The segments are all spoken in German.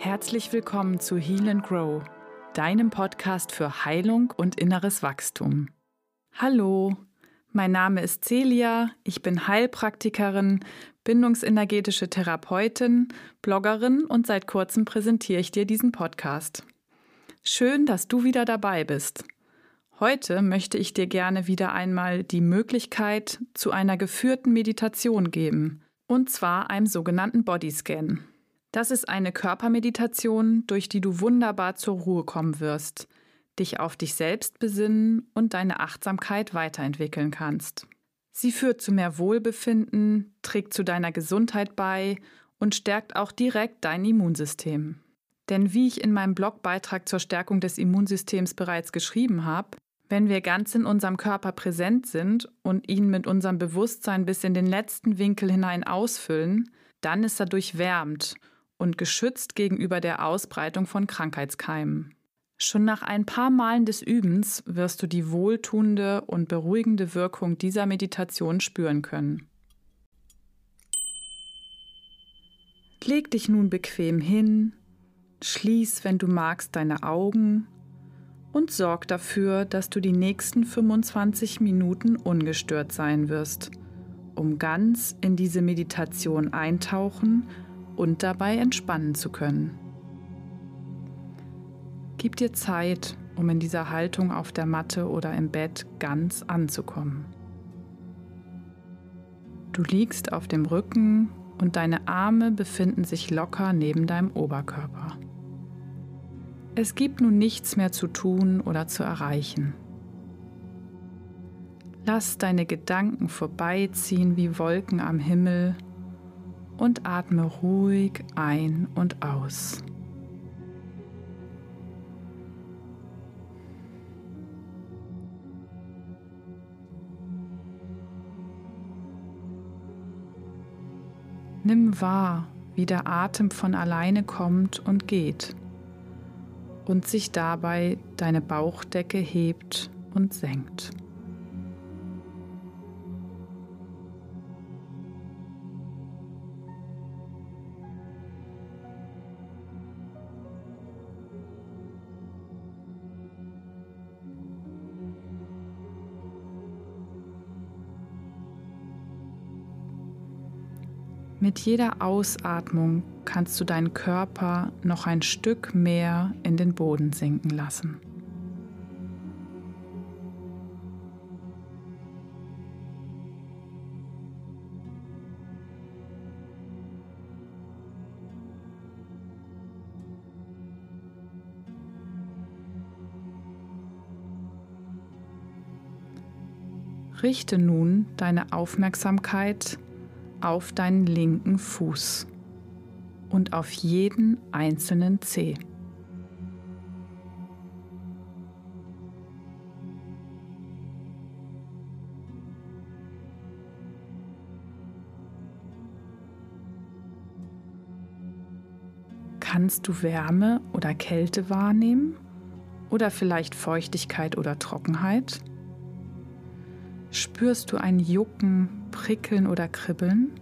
Herzlich willkommen zu Heal and Grow, deinem Podcast für Heilung und inneres Wachstum. Hallo, mein Name ist Celia, ich bin Heilpraktikerin, bindungsenergetische Therapeutin, Bloggerin und seit kurzem präsentiere ich dir diesen Podcast. Schön, dass du wieder dabei bist. Heute möchte ich dir gerne wieder einmal die Möglichkeit zu einer geführten Meditation geben, und zwar einem sogenannten Bodyscan. Das ist eine Körpermeditation, durch die du wunderbar zur Ruhe kommen wirst, dich auf dich selbst besinnen und deine Achtsamkeit weiterentwickeln kannst. Sie führt zu mehr Wohlbefinden, trägt zu deiner Gesundheit bei und stärkt auch direkt dein Immunsystem. Denn wie ich in meinem Blogbeitrag zur Stärkung des Immunsystems bereits geschrieben habe, wenn wir ganz in unserem Körper präsent sind und ihn mit unserem Bewusstsein bis in den letzten Winkel hinein ausfüllen, dann ist er durchwärmt und geschützt gegenüber der Ausbreitung von Krankheitskeimen. Schon nach ein paar Malen des Übens wirst du die wohltuende und beruhigende Wirkung dieser Meditation spüren können. Leg dich nun bequem hin, schließ, wenn du magst, deine Augen und sorg dafür, dass du die nächsten 25 Minuten ungestört sein wirst, um ganz in diese Meditation eintauchen und dabei entspannen zu können. Gib dir Zeit, um in dieser Haltung auf der Matte oder im Bett ganz anzukommen. Du liegst auf dem Rücken und deine Arme befinden sich locker neben deinem Oberkörper. Es gibt nun nichts mehr zu tun oder zu erreichen. Lass deine Gedanken vorbeiziehen wie Wolken am Himmel und atme ruhig ein und aus. Nimm wahr, wie der Atem von alleine kommt und geht und sich dabei deine Bauchdecke hebt und senkt. Mit jeder Ausatmung kannst du deinen Körper noch ein Stück mehr in den Boden sinken lassen. Richte nun deine Aufmerksamkeit auf deinen linken Fuß und auf jeden einzelnen Zeh. Kannst du Wärme oder Kälte wahrnehmen oder vielleicht Feuchtigkeit oder Trockenheit? Spürst du ein Jucken, Prickeln oder Kribbeln?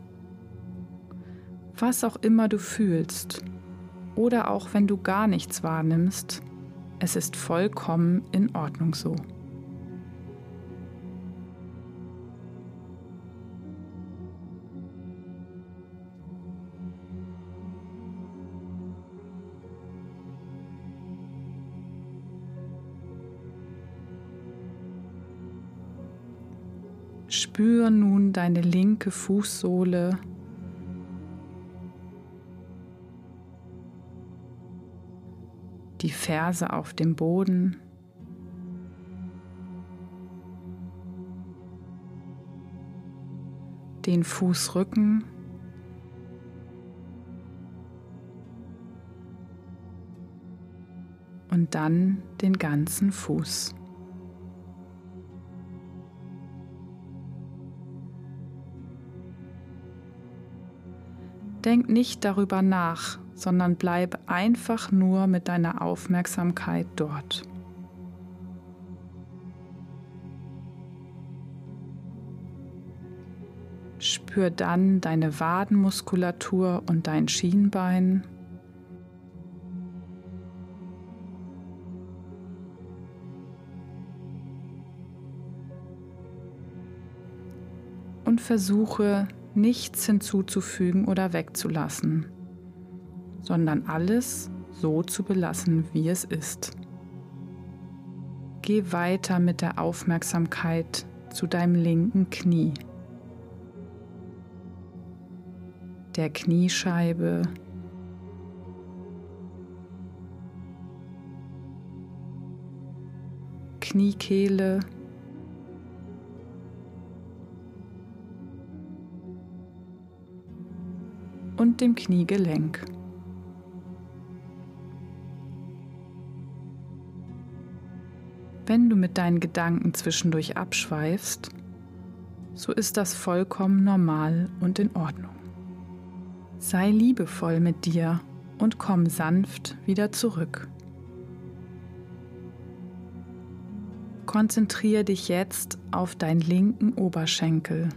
Was auch immer du fühlst oder auch wenn du gar nichts wahrnimmst, es ist vollkommen in Ordnung so. Spür nun deine linke Fußsohle. Die Ferse auf dem Boden. Den Fußrücken. Und dann den ganzen Fuß. Denk nicht darüber nach, sondern bleib einfach nur mit deiner Aufmerksamkeit dort. Spür dann deine Wadenmuskulatur und dein Schienbein. Und versuche nichts hinzuzufügen oder wegzulassen, sondern alles so zu belassen, wie es ist. Geh weiter mit der Aufmerksamkeit zu deinem linken Knie, der Kniescheibe, Kniekehle, dem Kniegelenk. Wenn du mit deinen Gedanken zwischendurch abschweifst, so ist das vollkommen normal und in Ordnung. Sei liebevoll mit dir und komm sanft wieder zurück. Konzentriere dich jetzt auf deinen linken Oberschenkel.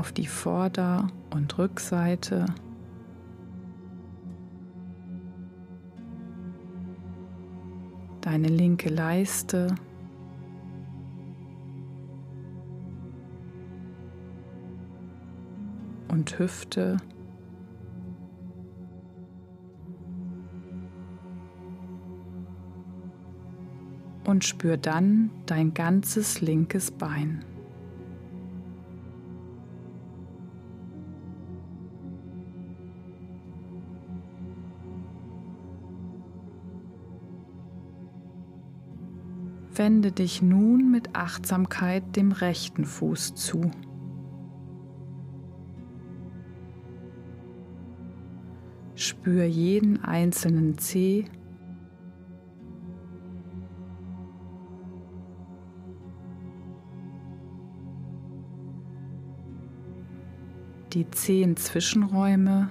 Auf die Vorder- und Rückseite. Deine linke Leiste. Und Hüfte. Und spür dann dein ganzes linkes Bein. Wende dich nun mit Achtsamkeit dem rechten Fuß zu. Spür jeden einzelnen Zeh. Die zehn Zwischenräume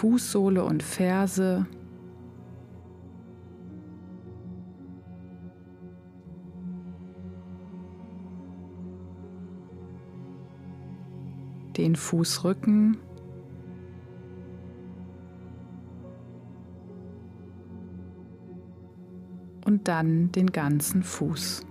Fußsohle und Ferse. Den Fußrücken. Und dann den ganzen Fuß.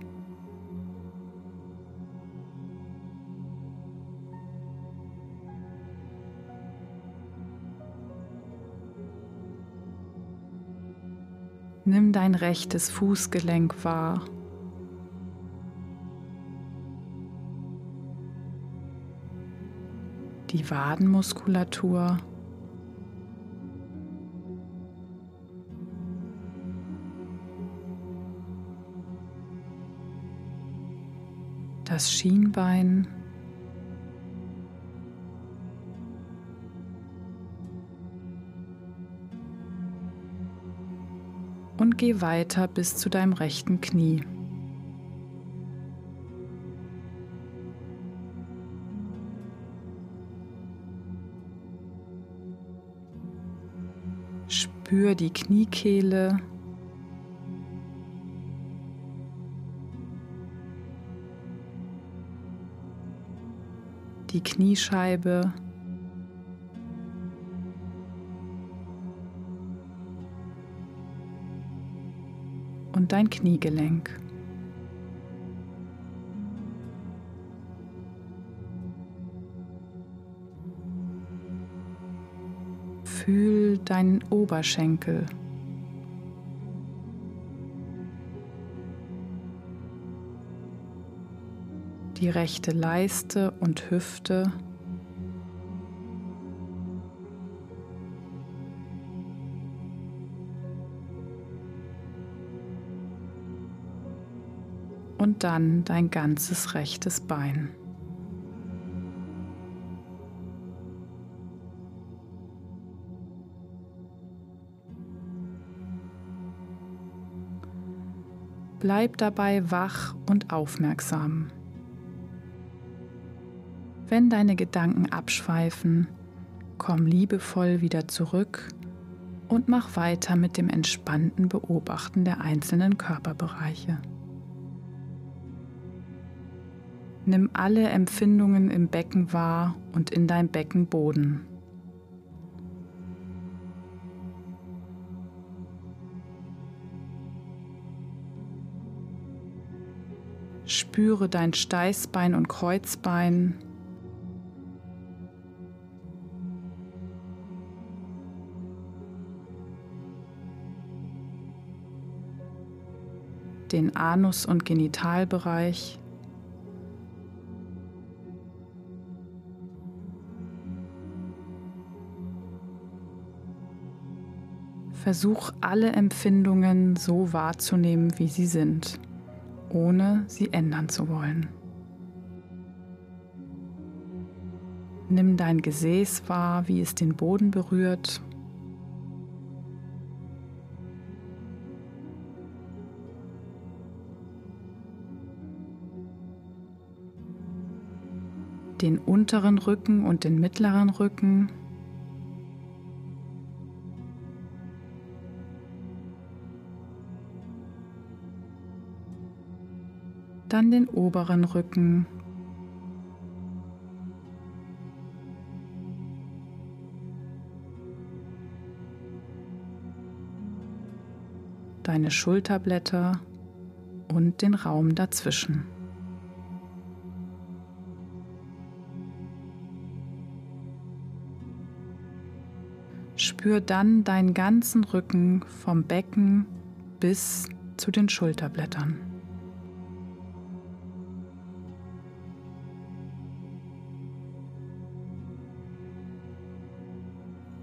Nimm dein rechtes Fußgelenk wahr. Die Wadenmuskulatur. Das Schienbein. Und geh weiter bis zu deinem rechten Knie. Spür die Kniekehle. Die Kniescheibe. Dein Kniegelenk. Fühl deinen Oberschenkel. Die rechte Leiste und Hüfte. Und dann dein ganzes rechtes Bein. Bleib dabei wach und aufmerksam. Wenn deine Gedanken abschweifen, komm liebevoll wieder zurück und mach weiter mit dem entspannten Beobachten der einzelnen Körperbereiche. Nimm alle Empfindungen im Becken wahr und in dein Beckenboden. Spüre dein Steißbein und Kreuzbein. Den Anus- und Genitalbereich. Versuch alle Empfindungen so wahrzunehmen, wie sie sind ohne sie ändern zu wollen. Nimm dein Gesäß wahr, wie es den Boden berührt. Den unteren Rücken und den mittleren Rücken. Dann den oberen Rücken. Deine Schulterblätter und den Raum dazwischen. Spür dann deinen ganzen Rücken vom Becken bis zu den Schulterblättern.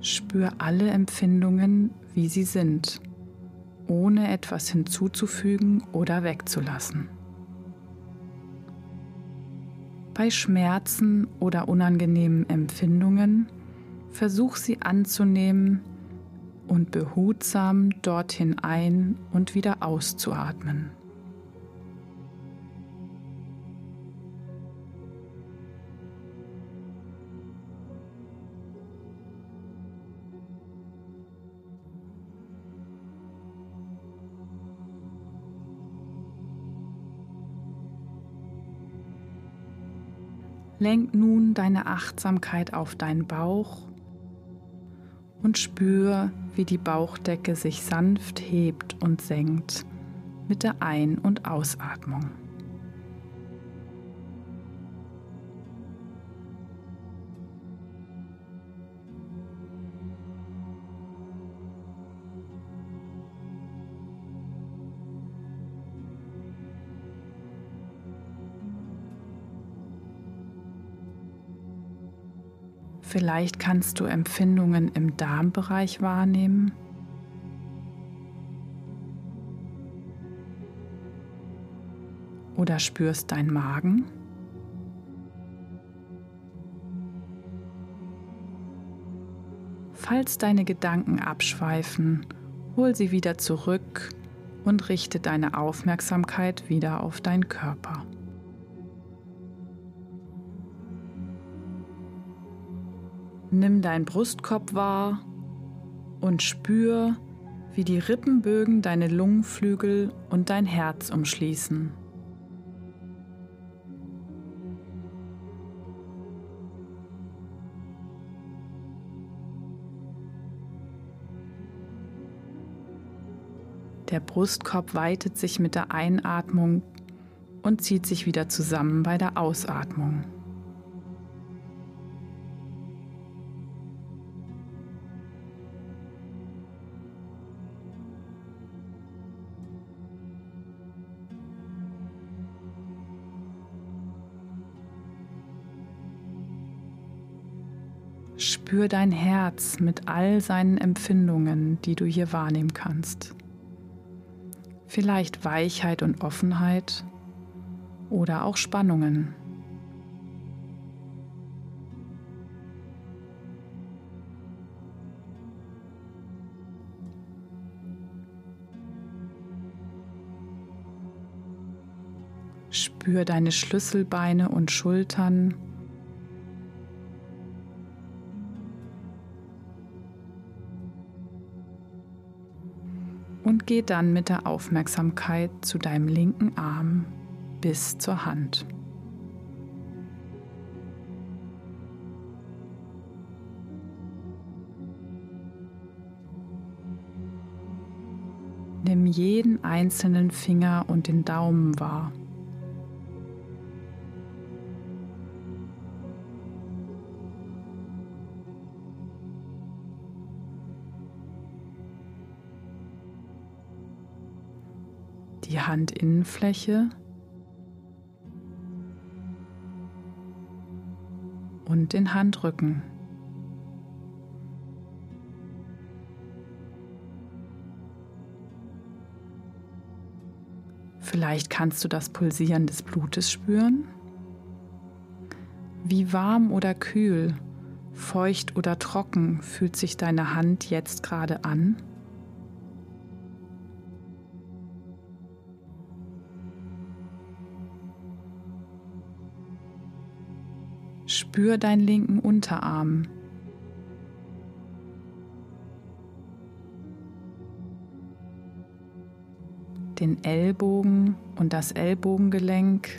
Spür alle Empfindungen, wie sie sind, ohne etwas hinzuzufügen oder wegzulassen. Bei Schmerzen oder unangenehmen Empfindungen versuch sie anzunehmen und behutsam dorthin ein und wieder auszuatmen. Lenk nun deine Achtsamkeit auf deinen Bauch und spür, wie die Bauchdecke sich sanft hebt und senkt mit der Ein- und Ausatmung. Vielleicht kannst du Empfindungen im Darmbereich wahrnehmen. Oder spürst dein Magen. Falls deine Gedanken abschweifen, hol sie wieder zurück und richte deine Aufmerksamkeit wieder auf deinen Körper. Nimm deinen Brustkorb wahr und spür, wie die Rippenbögen deine Lungenflügel und dein Herz umschließen. Der Brustkorb weitet sich mit der Einatmung und zieht sich wieder zusammen bei der Ausatmung. Spür dein Herz mit all seinen Empfindungen, die du hier wahrnehmen kannst. Vielleicht Weichheit und Offenheit oder auch Spannungen. Spür deine Schlüsselbeine und Schultern und geh dann mit der Aufmerksamkeit zu deinem linken Arm bis zur Hand. Nimm jeden einzelnen Finger und den Daumen wahr. Die Handinnenfläche und den Handrücken. Vielleicht kannst du das Pulsieren des Blutes spüren. Wie warm oder kühl, feucht oder trocken fühlt sich deine Hand jetzt gerade an? Spür deinen linken Unterarm. Den Ellbogen und das Ellbogengelenk.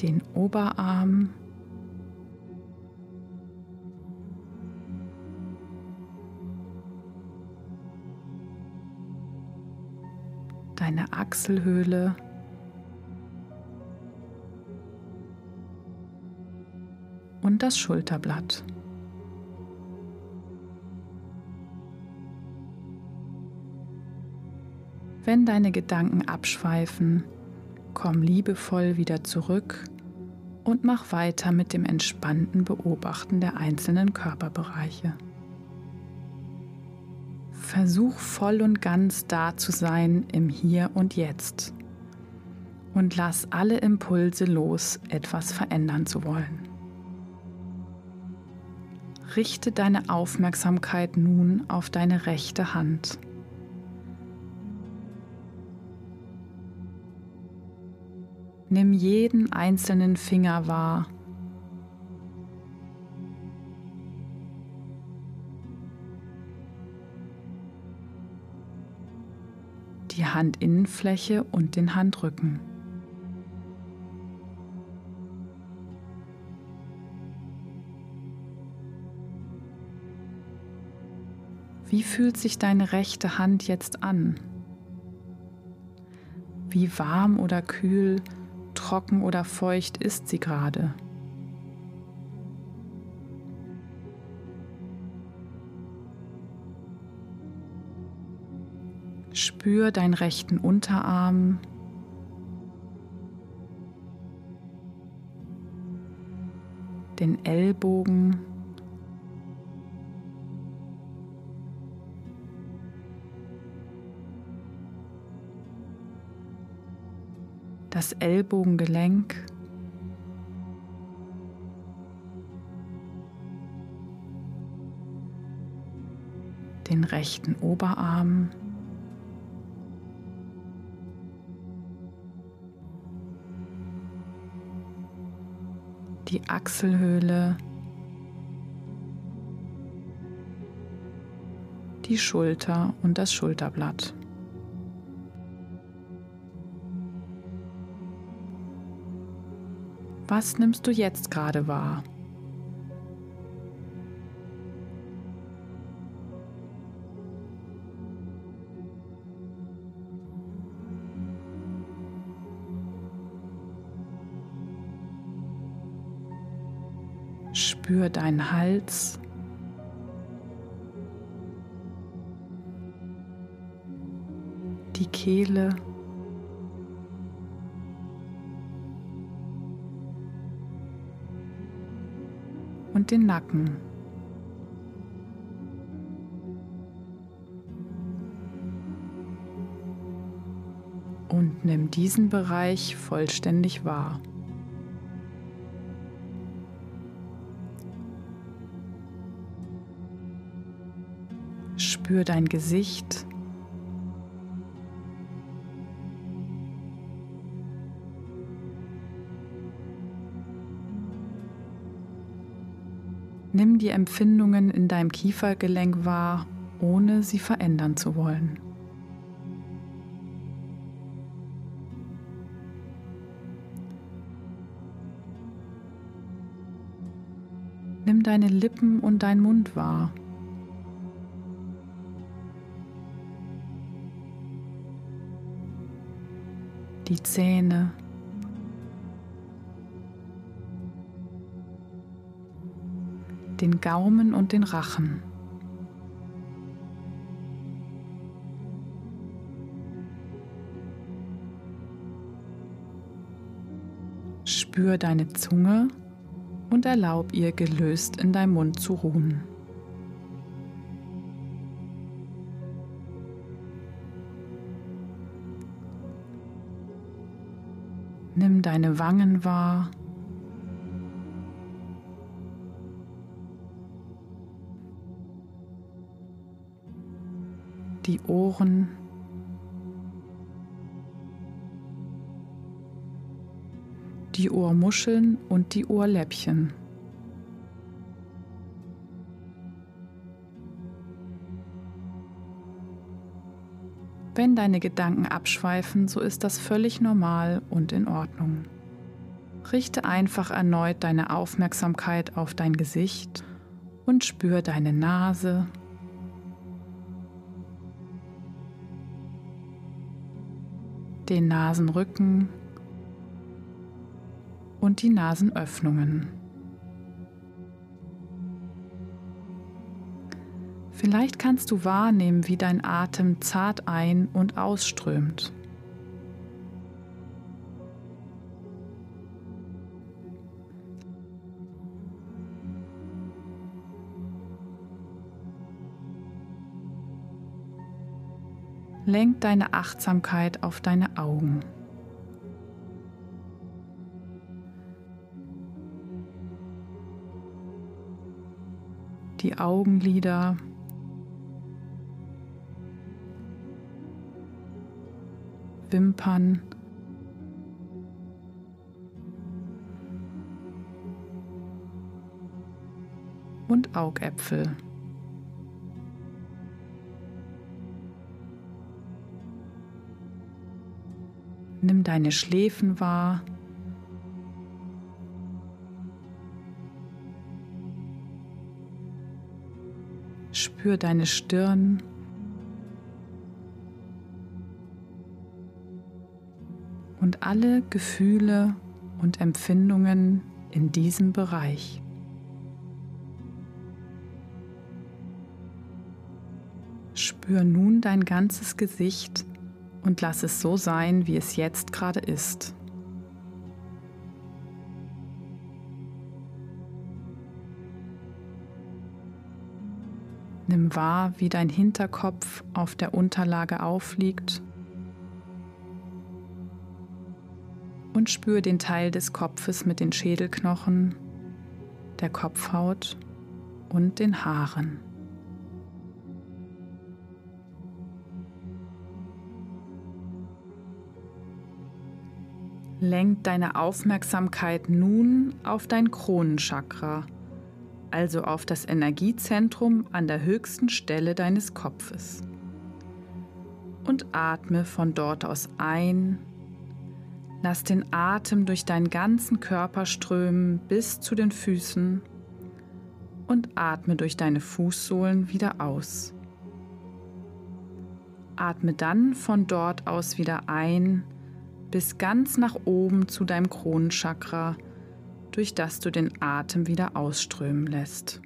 Den Oberarm. Deine Achselhöhle. Und das Schulterblatt. Wenn deine Gedanken abschweifen, komm liebevoll wieder zurück und mach weiter mit dem entspannten Beobachten der einzelnen Körperbereiche. Versuch voll und ganz da zu sein im Hier und Jetzt und lass alle Impulse los, etwas verändern zu wollen. Richte deine Aufmerksamkeit nun auf deine rechte Hand. Nimm jeden einzelnen Finger wahr die Handinnenfläche und den Handrücken. Wie fühlt sich deine rechte Hand jetzt an? Wie warm oder kühl, trocken oder feucht ist sie gerade? Spür deinen rechten Unterarm. Den Ellbogen. Das Ellbogengelenk. Den rechten Oberarm. Die Achselhöhle, die Schulter und das Schulterblatt. Was nimmst du jetzt gerade wahr? Spür deinen Hals. Die Kehle. Und den Nacken. Und nimm diesen Bereich vollständig wahr. Spür dein Gesicht. Nimm die Empfindungen in deinem Kiefergelenk wahr, ohne sie verändern zu wollen. Nimm deine Lippen und dein Mund wahr. Die Zähne. Den Gaumen und den Rachen. Spür deine Zunge und erlaub ihr gelöst in deinem Mund zu ruhen. Deine Wangen wahr. Die Ohren. die Ohrmuscheln und die Ohrläppchen. Wenn deine Gedanken abschweifen, so ist das völlig normal und in Ordnung. Richte einfach erneut deine Aufmerksamkeit auf dein Gesicht und spür deine Nase, den Nasenrücken und die Nasenöffnungen. Vielleicht kannst du wahrnehmen, wie dein Atem zart ein- und ausströmt. Lenk deine Achtsamkeit auf deine Augen. die Augenlider. Wimpern. Und Augäpfel. Nimm deine Schläfen wahr. Spür deine Stirn. Alle Gefühle und Empfindungen in diesem Bereich. Spür nun dein ganzes Gesicht und lass es so sein, wie es jetzt gerade ist. Nimm wahr, wie dein Hinterkopf auf der Unterlage aufliegt und spür den Teil des Kopfes mit den Schädelknochen, der Kopfhaut und den Haaren. Lenk deine Aufmerksamkeit nun auf dein Kronenchakra also auf das Energiezentrum an der höchsten Stelle deines Kopfes. Und atme von dort aus ein. Lass den Atem durch deinen ganzen Körper strömen bis zu den Füßen und atme durch deine Fußsohlen wieder aus. Atme dann von dort aus wieder ein bis ganz nach oben zu deinem Kronenchakra durch das du den Atem wieder ausströmen lässt.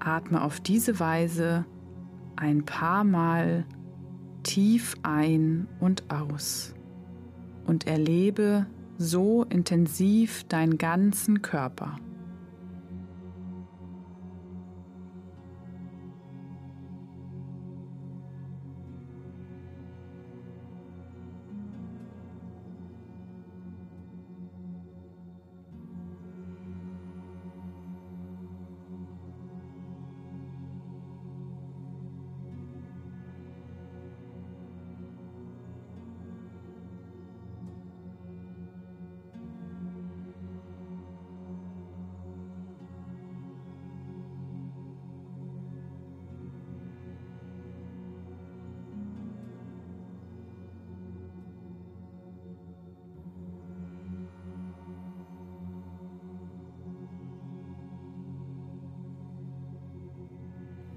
Atme auf diese Weise ein paar Mal tief ein und aus und erlebe so intensiv deinen ganzen Körper.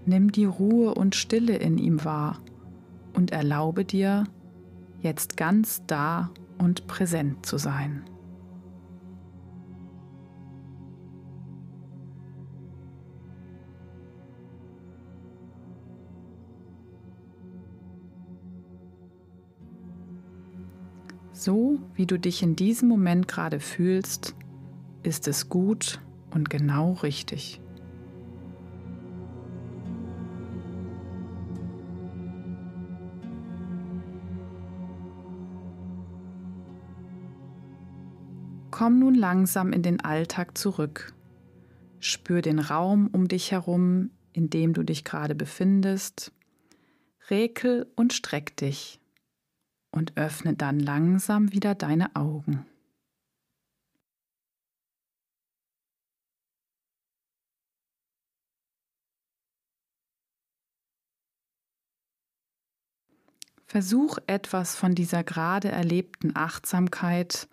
Nimm die Ruhe und Stille in ihm wahr und erlaube dir, jetzt ganz da und präsent zu sein. So wie du dich in diesem Moment gerade fühlst, ist es gut und genau richtig. Komm nun langsam in den Alltag zurück. Spür den Raum um dich herum, in dem du dich gerade befindest. Rekel und streck dich und öffne dann langsam wieder deine Augen. Versuch etwas von dieser gerade erlebten Achtsamkeit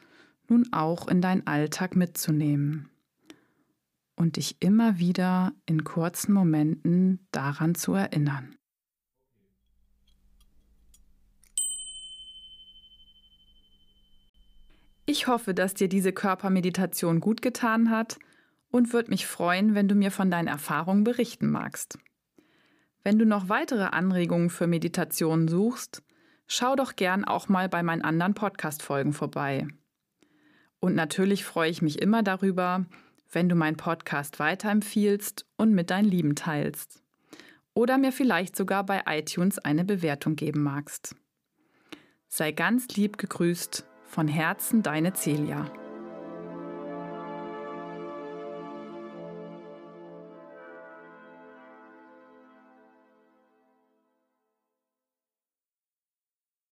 nun auch in deinen Alltag mitzunehmen und dich immer wieder in kurzen Momenten daran zu erinnern. Ich hoffe, dass dir diese Körpermeditation gut getan hat und würde mich freuen, wenn du mir von deinen Erfahrungen berichten magst. Wenn du noch weitere Anregungen für Meditationen suchst, schau doch gern auch mal bei meinen anderen Podcast-Folgen vorbei. Und natürlich freue ich mich immer darüber, wenn du meinen Podcast weiterempfiehlst und mit deinen Lieben teilst. Oder mir vielleicht sogar bei iTunes eine Bewertung geben magst. Sei ganz lieb gegrüßt von Herzen deine Celia.